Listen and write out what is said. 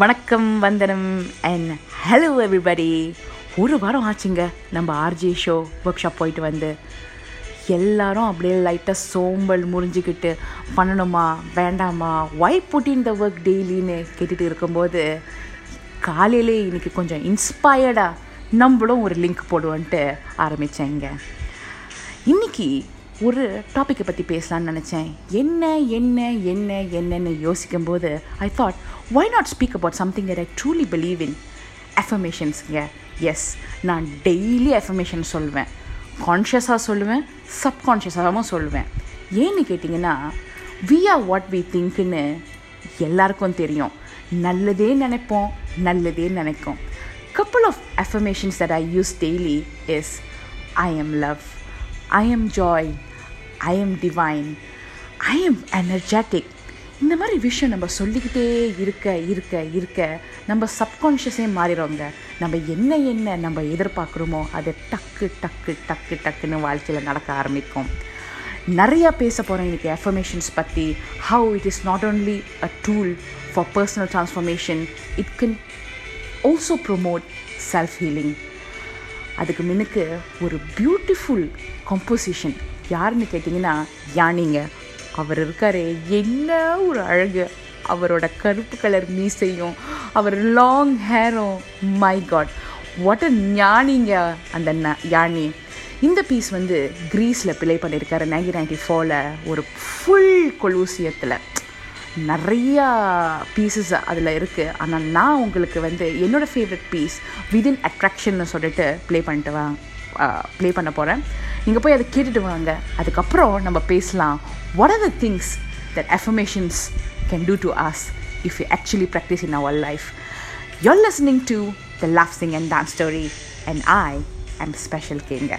வணக்கம் வந்தனம் and hello everybody ஒரு வாரம் ஆச்சுங்க. நம்ம ஆர்ஜே ஷோ ஒர்க் ஷாப் போயிட்டு வந்து. எல்லாரும் அப்படியே லைட்டாக சோம்பல் முறிஞ்சிக்கிட்டு பண்ணணுமா வேண்டாமா why put in the work டெய்லின்னு கேட்டுட்டு இருக்கும்போது காலையிலே இன்னைக்கு கொஞ்சம் இன்ஸ்பயர்டாக நம்மளும் ஒரு லிங்க் போடுவோன்ட்டு ஆரம்பித்தேங்க இன்னைக்கு ஒரு டாப்பிக்கை பற்றி பேசலான்னு நினச்சேன். என்ன என்ன என்ன என்னன்னு யோசிக்கும்போது I thought why not speak about something that I truly believe in அஃபர்மேஷன்ஸுங்க yes நான் டெய்லி அஃபர்மேஷன் சொல்லுவேன் கான்ஷியஸாக சொல்லுவேன் சப்கான்ஷியஸாகவும் சொல்லுவேன் ஏன்னு கேட்டிங்கன்னா வி ஆர் வாட் வி திங்க்னு எல்லாருக்கும் தெரியும். நல்லதே நினைப்போம் நல்லதே நினைக்கும். Couple of affirmations that I use daily is I am love I am joy, I am divine I am energetic இந்த மாதிரி விஷயம் நம்ம சொல்லிக்கிட்டே இருக்க இருக்க இருக்க நம்ம சப்கான்ஷியஸே மாறிடுவோங்க நம்ம என்ன என்ன நம்ம எதிர்பார்க்குறோமோ அது டக்கு டக்கு டக்கு டக்குன்னு வாழ்க்கையில் நடக்க ஆரம்பிக்கும். நிறையா பேச போகிறேன் இன்றைக்கி எஃபர்மேஷன்ஸ் பற்றி how it is not only a tool for personal transformation it can also promote self healing அதுக்கு முன்னுக்கு ஒரு பியூட்டிஃபுல் கம்போசிஷன் யாருன்னு கேட்டிங்கன்னா யானிங்க. அவர் இருக்காரு என்ன ஒரு அழகு. அவரோட கருப்பு கலர் மீசையும் அவர் லாங் ஹேரும் மை காட் வாட் அ ஞானிங்க அந்த ந- யானி. இந்த பீஸ் வந்து க்ரீஸில் ப்ளே பண்ணியிருக்காரு நைன்டீன் நைன்டி ஃபோரில் ஒரு ஃபுல் கொலூசியத்தில். நிறையா பீசஸ் அதில் இருக்குது ஆனால் நான் உங்களுக்கு வந்து என்னோடய ஃபேவரட் பீஸ் விதின் அட்ராக்ஷன்னு சொல்லிட்டு ப்ளே பண்ணிட்டு வா ப்ளே பண்ண போகிறேன் நீங்கள் போய் அதை கேட்டுட்டு வாங்க. அதுக்கப்புறம் நம்ம பேசலாம். What are the things that affirmations can do to us if you actually practise in our life you're listening to the Laugh sing and dance story and I am special Kinga.